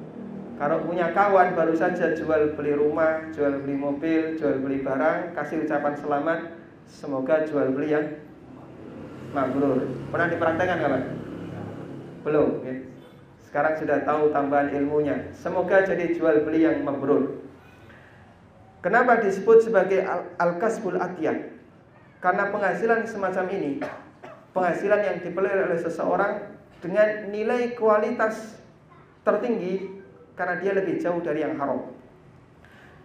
Kalau punya kawan baru saja jual beli rumah, jual beli mobil, jual beli barang, kasih ucapan selamat, semoga jual beli yang mabrur. Pernah dipraktekkan kawan? Belum. Ya. Sekarang sudah tahu tambahan ilmunya. Semoga jadi jual beli yang mabrur. Kenapa disebut sebagai al-kasbul atiyah? Karena penghasilan semacam ini, penghasilan yang dipelihara oleh seseorang dengan nilai kualitas tertinggi karena dia lebih jauh dari yang haram.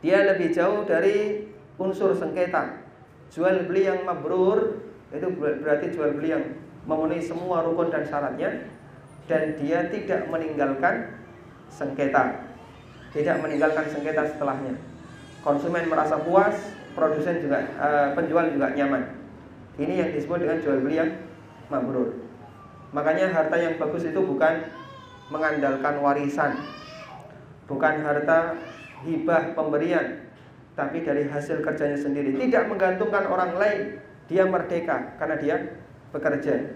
Dia lebih jauh dari unsur sengketa. Jual beli yang mabrur itu berarti jual beli yang memenuhi semua rukun dan syaratnya dan dia tidak meninggalkan sengketa. Tidak meninggalkan sengketa setelahnya konsumen merasa puas, produsen juga uh, penjual juga nyaman. Ini yang disebut dengan jual beli yang mabrur. Makanya harta yang bagus itu bukan mengandalkan warisan, bukan harta hibah pemberian, tapi dari hasil kerjanya sendiri. Tidak menggantungkan orang lain, dia merdeka karena dia bekerja.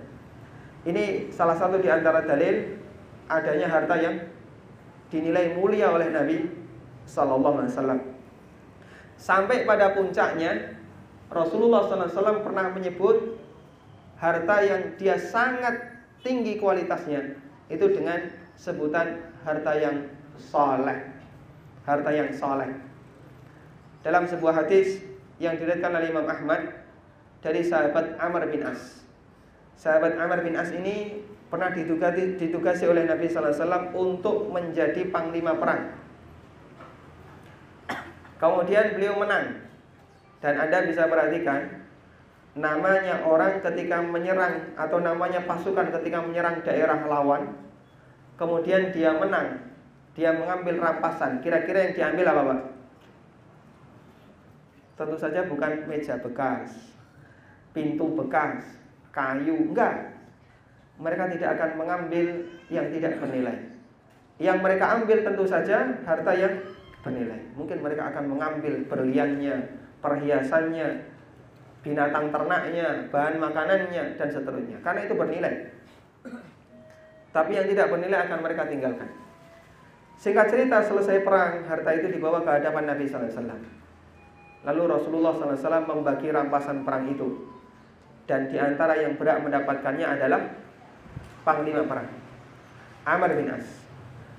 Ini salah satu di antara dalil adanya harta yang dinilai mulia oleh Nabi Sallallahu Alaihi Wasallam. Sampai pada puncaknya Rasulullah SAW pernah menyebut harta yang dia sangat tinggi kualitasnya itu dengan sebutan harta yang soleh, harta yang soleh. Dalam sebuah hadis yang diriwayatkan oleh Imam Ahmad dari sahabat Amr bin As. Sahabat Amr bin As ini pernah ditugasi, ditugasi oleh Nabi SAW untuk menjadi panglima perang Kemudian beliau menang. Dan Anda bisa perhatikan namanya orang ketika menyerang atau namanya pasukan ketika menyerang daerah lawan, kemudian dia menang, dia mengambil rampasan. Kira-kira yang diambil apa, Pak? Tentu saja bukan meja bekas, pintu bekas, kayu, enggak. Mereka tidak akan mengambil yang tidak bernilai. Yang mereka ambil tentu saja harta yang bernilai. Mungkin mereka akan mengambil berliannya, perhiasannya, binatang ternaknya, bahan makanannya dan seterusnya. Karena itu bernilai. Tapi yang tidak bernilai akan mereka tinggalkan. Singkat cerita selesai perang, harta itu dibawa ke hadapan Nabi sallallahu alaihi wasallam. Lalu Rasulullah sallallahu alaihi wasallam membagi rampasan perang itu. Dan di antara yang berhak mendapatkannya adalah panglima perang Amr bin As.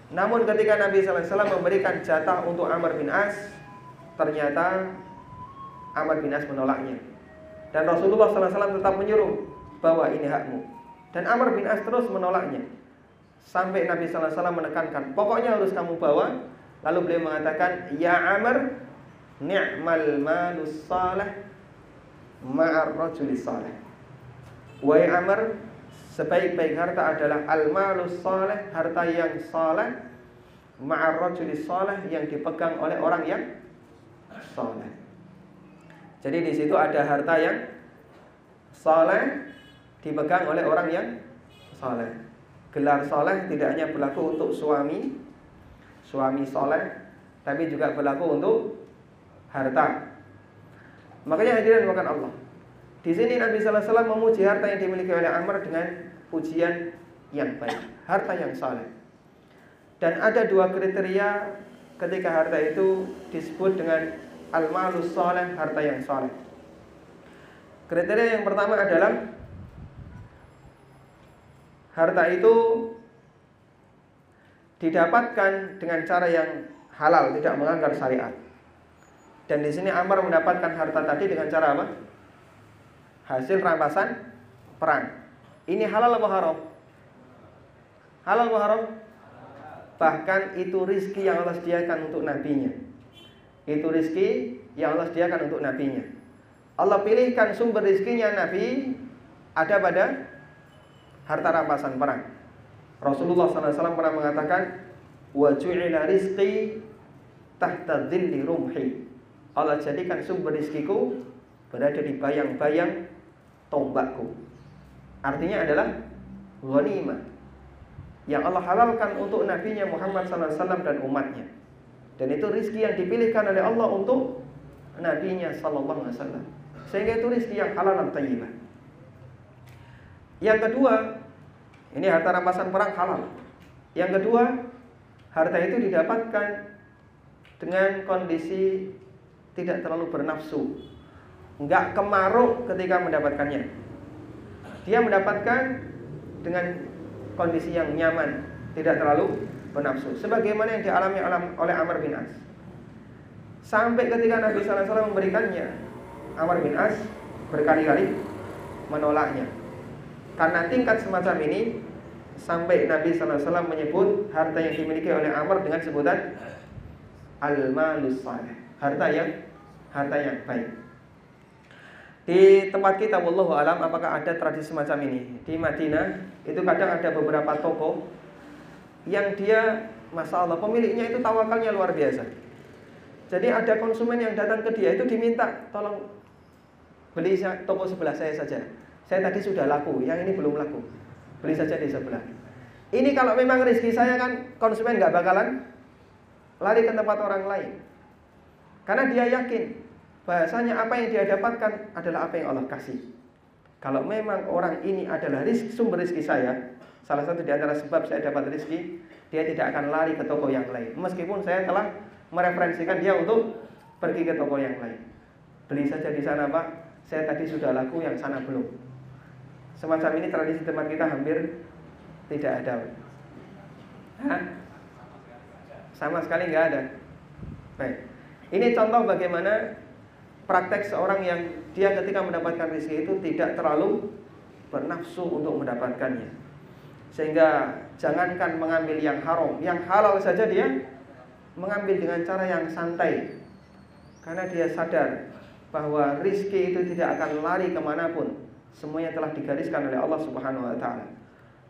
Namun ketika Nabi SAW memberikan jatah untuk Amr bin As Ternyata Amr bin As menolaknya Dan Rasulullah SAW tetap menyuruh Bahwa ini hakmu Dan Amr bin As terus menolaknya Sampai Nabi SAW menekankan Pokoknya harus kamu bawa Lalu beliau mengatakan Ya Amr Ni'mal malus salih Ma'ar rajulis salih Wahai Amr Sebaik-baik harta adalah al-malus saleh, harta yang saleh ma'ar rajulis saleh yang dipegang oleh orang yang saleh. Jadi di situ ada harta yang saleh dipegang oleh orang yang saleh. Gelar saleh tidak hanya berlaku untuk suami, suami saleh, tapi juga berlaku untuk harta. Makanya hadirin makan Allah. Di sini Nabi Sallallahu Alaihi Wasallam memuji harta yang dimiliki oleh Amr dengan pujian yang baik, harta yang saleh. Dan ada dua kriteria ketika harta itu disebut dengan al-malus soleh, harta yang soleh. Kriteria yang pertama adalah harta itu didapatkan dengan cara yang halal, tidak melanggar syariat. Dan di sini Amr mendapatkan harta tadi dengan cara apa? Hasil rampasan perang. Ini halal atau haram? Halal atau haram? Bahkan itu rizki yang Allah sediakan untuk nabinya. Itu rizki yang Allah sediakan untuk nabinya. Allah pilihkan sumber rizkinya nabi ada pada harta rampasan perang. Rasulullah SAW pernah mengatakan, wa ju'ila rizqi tahta dhilli rumhi. Allah jadikan sumber rizkiku berada di bayang-bayang tombakku. Artinya adalah ghanimah yang Allah halalkan untuk nabinya Muhammad SAW dan umatnya. Dan itu rizki yang dipilihkan oleh Allah untuk nabinya Sallallahu Alaihi Wasallam. Sehingga itu rizki yang halal dan tayyibah. Yang kedua, ini harta rampasan perang halal. Yang kedua, harta itu didapatkan dengan kondisi tidak terlalu bernafsu, enggak kemaruk ketika mendapatkannya. Dia mendapatkan dengan kondisi yang nyaman, tidak terlalu bernafsu. Sebagaimana yang dialami oleh Amr bin As. Sampai ketika Nabi SAW memberikannya, Amr bin As berkali-kali menolaknya. Karena tingkat semacam ini sampai Nabi SAW menyebut harta yang dimiliki oleh Amr dengan sebutan al-malus harta yang harta yang baik. Di tempat kita wallahu alam apakah ada tradisi semacam ini? Di Madinah itu kadang ada beberapa toko yang dia Masya Allah pemiliknya itu tawakalnya luar biasa Jadi ada konsumen yang datang ke dia itu diminta Tolong beli toko sebelah saya saja Saya tadi sudah laku, yang ini belum laku Beli saja di sebelah Ini kalau memang rezeki saya kan konsumen nggak bakalan Lari ke tempat orang lain Karena dia yakin bahasanya apa yang dia dapatkan adalah apa yang Allah kasih. Kalau memang orang ini adalah rizki, sumber rizki saya, salah satu di antara sebab saya dapat rizki, dia tidak akan lari ke toko yang lain. Meskipun saya telah mereferensikan dia untuk pergi ke toko yang lain. Beli saja di sana Pak, saya tadi sudah laku, yang sana belum. Semacam ini tradisi tempat kita hampir tidak ada. Hah? Sama sekali nggak ada. Baik. Ini contoh bagaimana praktek seorang yang dia ketika mendapatkan rezeki itu tidak terlalu bernafsu untuk mendapatkannya. Sehingga jangankan mengambil yang haram, yang halal saja dia mengambil dengan cara yang santai. Karena dia sadar bahwa rizki itu tidak akan lari ke mana pun. Semuanya telah digariskan oleh Allah Subhanahu Wa Taala.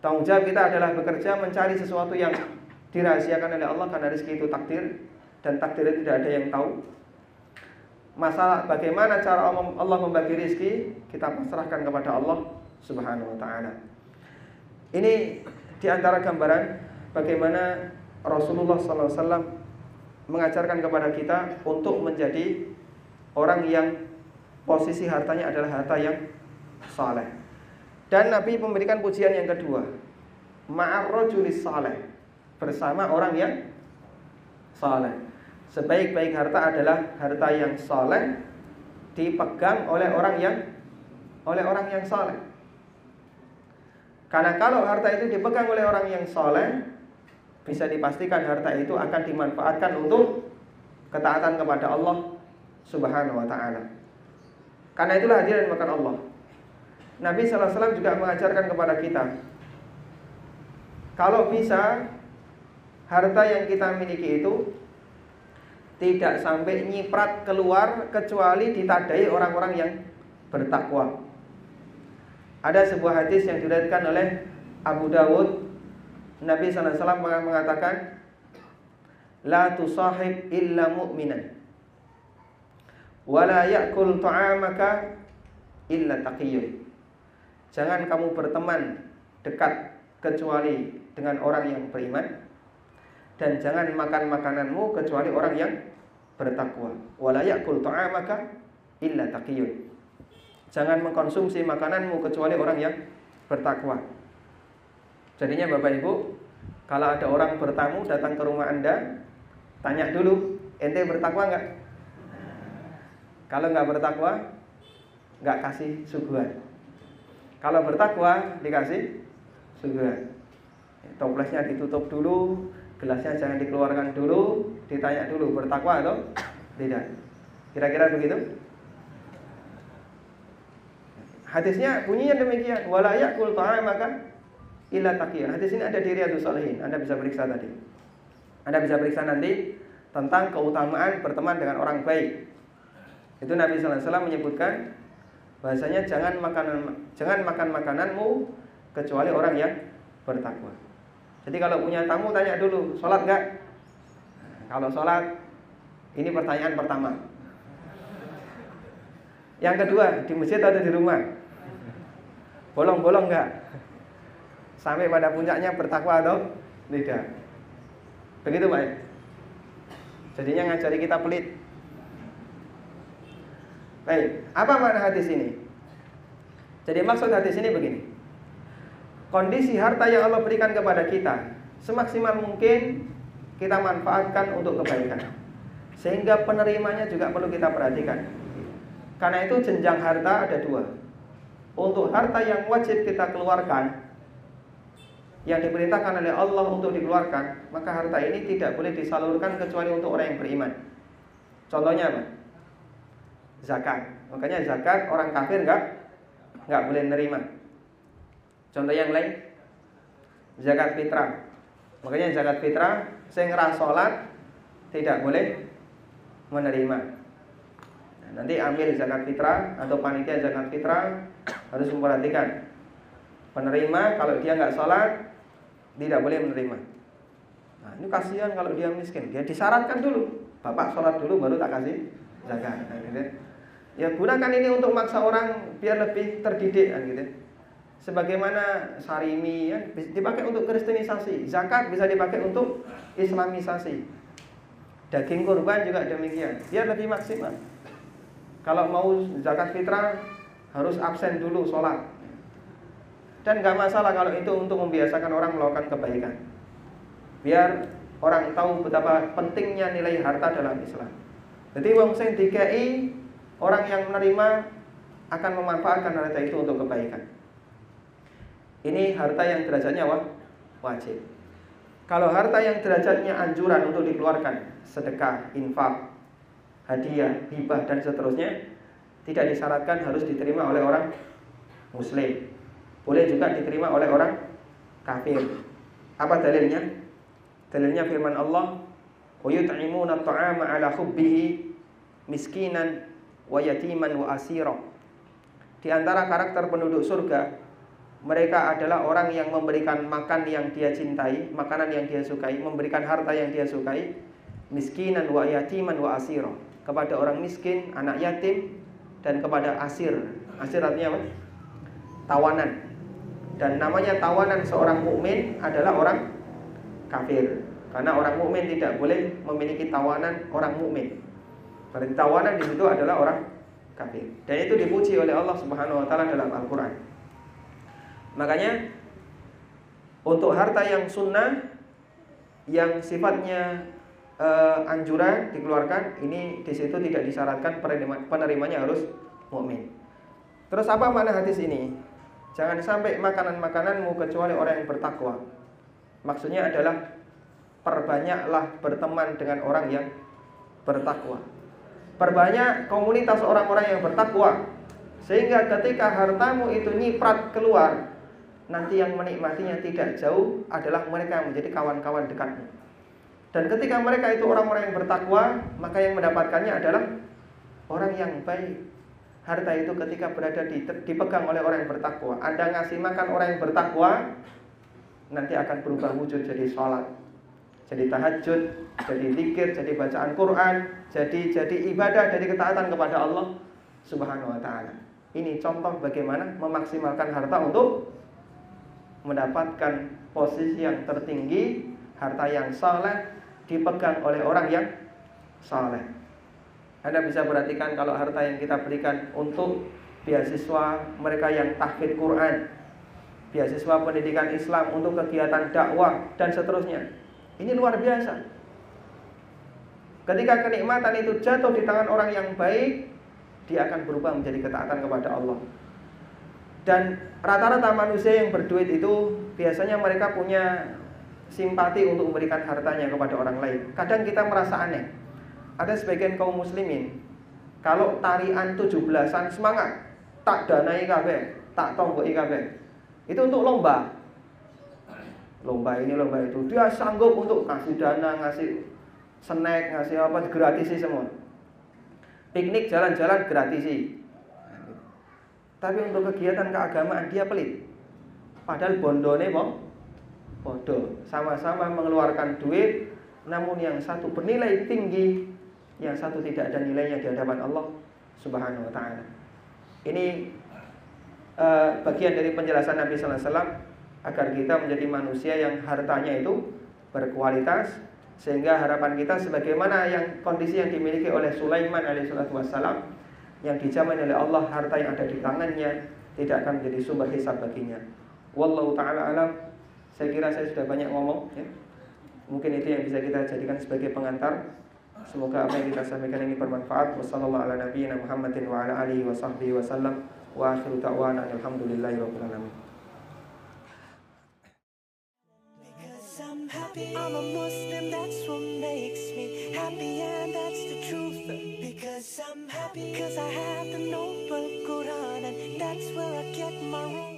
Tanggung jawab kita adalah bekerja mencari sesuatu yang dirahasiakan oleh Allah karena rizki itu takdir dan takdirnya tidak ada yang tahu masalah bagaimana cara Allah membagi rizki kita pasrahkan kepada Allah Subhanahu wa taala. Ini di antara gambaran bagaimana Rasulullah SAW mengajarkan kepada kita untuk menjadi orang yang posisi hartanya adalah harta yang saleh. Dan Nabi memberikan pujian yang kedua, ma'arrojulis saleh bersama orang yang saleh. Sebaik-baik harta adalah harta yang soleh dipegang oleh orang yang oleh orang yang soleh. Karena kalau harta itu dipegang oleh orang yang soleh, bisa dipastikan harta itu akan dimanfaatkan untuk ketaatan kepada Allah Subhanahu wa taala. Karena itulah hadirin makan Allah. Nabi SAW juga mengajarkan kepada kita Kalau bisa Harta yang kita miliki itu tidak sampai nyiprat keluar kecuali ditadai orang-orang yang bertakwa. Ada sebuah hadis yang diriwayatkan oleh Abu Dawud Nabi SAW mengatakan La tusahib illa mu'minan Wala ya'kul ta'amaka illa taqiyun Jangan kamu berteman dekat kecuali dengan orang yang beriman dan jangan makan makananmu kecuali orang yang bertakwa. Wala yakul ta'amaka illa taqiyun. Jangan mengkonsumsi makananmu kecuali orang yang bertakwa. Jadinya Bapak Ibu, kalau ada orang bertamu datang ke rumah Anda, tanya dulu, ente bertakwa enggak? Kalau nggak bertakwa, nggak kasih suguhan. Kalau bertakwa dikasih suguhan. Toplesnya ditutup dulu, gelasnya jangan dikeluarkan dulu, ditanya dulu bertakwa atau tidak. Kira-kira begitu? Hadisnya bunyinya demikian, wala yakul ta'amaka illa taqiyan. Hadis ini ada di Riyadhus Shalihin. Anda bisa periksa tadi. Anda bisa periksa nanti tentang keutamaan berteman dengan orang baik. Itu Nabi sallallahu alaihi wasallam menyebutkan bahasanya jangan makan jangan makan makananmu kecuali orang yang bertakwa. Jadi kalau punya tamu tanya dulu, sholat enggak? kalau sholat, ini pertanyaan pertama. Yang kedua, di masjid atau di rumah? Bolong-bolong enggak? Sampai pada puncaknya bertakwa atau tidak? Begitu Pak. Jadinya ngajari kita pelit. Baik, apa makna hadis ini? Jadi maksud hadis ini begini. Kondisi harta yang Allah berikan kepada kita semaksimal mungkin kita manfaatkan untuk kebaikan. Sehingga penerimanya juga perlu kita perhatikan. Karena itu jenjang harta ada dua. Untuk harta yang wajib kita keluarkan yang diperintahkan oleh Allah untuk dikeluarkan, maka harta ini tidak boleh disalurkan kecuali untuk orang yang beriman. Contohnya? Zakat. Makanya zakat orang kafir enggak nggak boleh nerima. Contoh yang lain, zakat fitrah. Makanya zakat fitrah, ngerasa sholat tidak boleh menerima. Nah, nanti ambil zakat fitrah atau panitia zakat fitrah harus memperhatikan penerima kalau dia nggak sholat tidak boleh menerima. Nah, ini kasihan kalau dia miskin. Dia disyaratkan dulu, bapak sholat dulu baru tak kasih zakat. Nah, gitu. Ya gunakan ini untuk maksa orang biar lebih terdidik kan gitu. Sebagaimana sarimi ya dipakai untuk kristenisasi, zakat bisa dipakai untuk islamisasi. Daging kurban juga demikian, biar lebih maksimal. Kalau mau zakat fitrah harus absen dulu sholat. Dan gak masalah kalau itu untuk membiasakan orang melakukan kebaikan. Biar orang tahu betapa pentingnya nilai harta dalam Islam. Jadi wong sing dikei Orang yang menerima akan memanfaatkan harta itu untuk kebaikan. Ini harta yang derajatnya wajib. Kalau harta yang derajatnya anjuran untuk dikeluarkan, sedekah, infak, hadiah, hibah dan seterusnya, tidak disyaratkan harus diterima oleh orang muslim. Boleh juga diterima oleh orang kafir. Apa dalilnya? Dalilnya firman Allah, "Wa yut'imuna 'ala hubbihi miskinan wa wa asira. Di antara karakter penduduk surga, mereka adalah orang yang memberikan makan yang dia cintai, makanan yang dia sukai, memberikan harta yang dia sukai, miskinan wa yatiman wa asira. Kepada orang miskin, anak yatim, dan kepada asir. Asir artinya apa? Tawanan. Dan namanya tawanan seorang mukmin adalah orang kafir. Karena orang mukmin tidak boleh memiliki tawanan orang mukmin. Berarti tawanan di situ adalah orang kafir. Dan itu dipuji oleh Allah Subhanahu wa taala dalam Al-Qur'an. Makanya untuk harta yang sunnah yang sifatnya uh, anjuran dikeluarkan, ini di situ tidak disyaratkan penerimanya harus mukmin. Terus apa makna hadis ini? Jangan sampai makanan-makananmu kecuali orang yang bertakwa. Maksudnya adalah perbanyaklah berteman dengan orang yang bertakwa. Perbanyak komunitas orang-orang yang bertakwa Sehingga ketika hartamu itu nyiprat keluar Nanti yang menikmatinya tidak jauh adalah mereka yang menjadi kawan-kawan dekatmu. Dan ketika mereka itu orang-orang yang bertakwa Maka yang mendapatkannya adalah orang yang baik. Harta itu ketika berada di, dipegang oleh orang yang bertakwa. Anda ngasih makan orang yang bertakwa Nanti akan berubah wujud jadi sholat Jadi tahajud, jadi zikir, jadi bacaan Quran jadi jadi ibadah, jadi ketaatan kepada Allah Subhanahu wa taala. Ini contoh bagaimana memaksimalkan harta untuk mendapatkan posisi yang tertinggi, harta yang saleh dipegang oleh orang yang saleh. Anda bisa perhatikan kalau harta yang kita berikan untuk beasiswa mereka yang tahfidz Quran, beasiswa pendidikan Islam untuk kegiatan dakwah dan seterusnya. Ini luar biasa. Ketika kenikmatan itu jatuh di tangan orang yang baik, dia akan berubah menjadi ketaatan kepada Allah. Dan rata-rata manusia yang berduit itu biasanya mereka punya simpati untuk memberikan hartanya kepada orang lain. Kadang kita merasa aneh. Ada sebagian kaum muslimin kalau tarian 17-an semangat, tak danai kabeh, tak tomboi kabeh. Itu untuk lomba. Lomba ini, lomba itu. Dia sanggup untuk kasih dana, ngasih snack, ngasih apa gratis sih semua. Piknik jalan-jalan gratis sih. Tapi untuk kegiatan keagamaan dia pelit. Padahal bondone mau bodoh. Sama-sama mengeluarkan duit, namun yang satu bernilai tinggi, yang satu tidak ada nilainya di hadapan Allah Subhanahu wa taala. Ini uh, bagian dari penjelasan Nabi sallallahu alaihi wasallam agar kita menjadi manusia yang hartanya itu berkualitas sehingga harapan kita sebagaimana yang kondisi yang dimiliki oleh Sulaiman alaihissalam yang dijamin oleh Allah harta yang ada di tangannya tidak akan menjadi sumber hisab baginya. Wallahu taala alam. Saya kira saya sudah banyak ngomong ya. Mungkin itu yang bisa kita jadikan sebagai pengantar. Semoga apa yang kita sampaikan ini bermanfaat. Wassalamualaikum warahmatullahi wabarakatuh. Wa akhiru da'wana alhamdulillahi rabbil. I'm happy. I'm a Muslim, that's what makes me happy, and that's the truth. Because I'm happy, because I have the noble Quran, and that's where I get my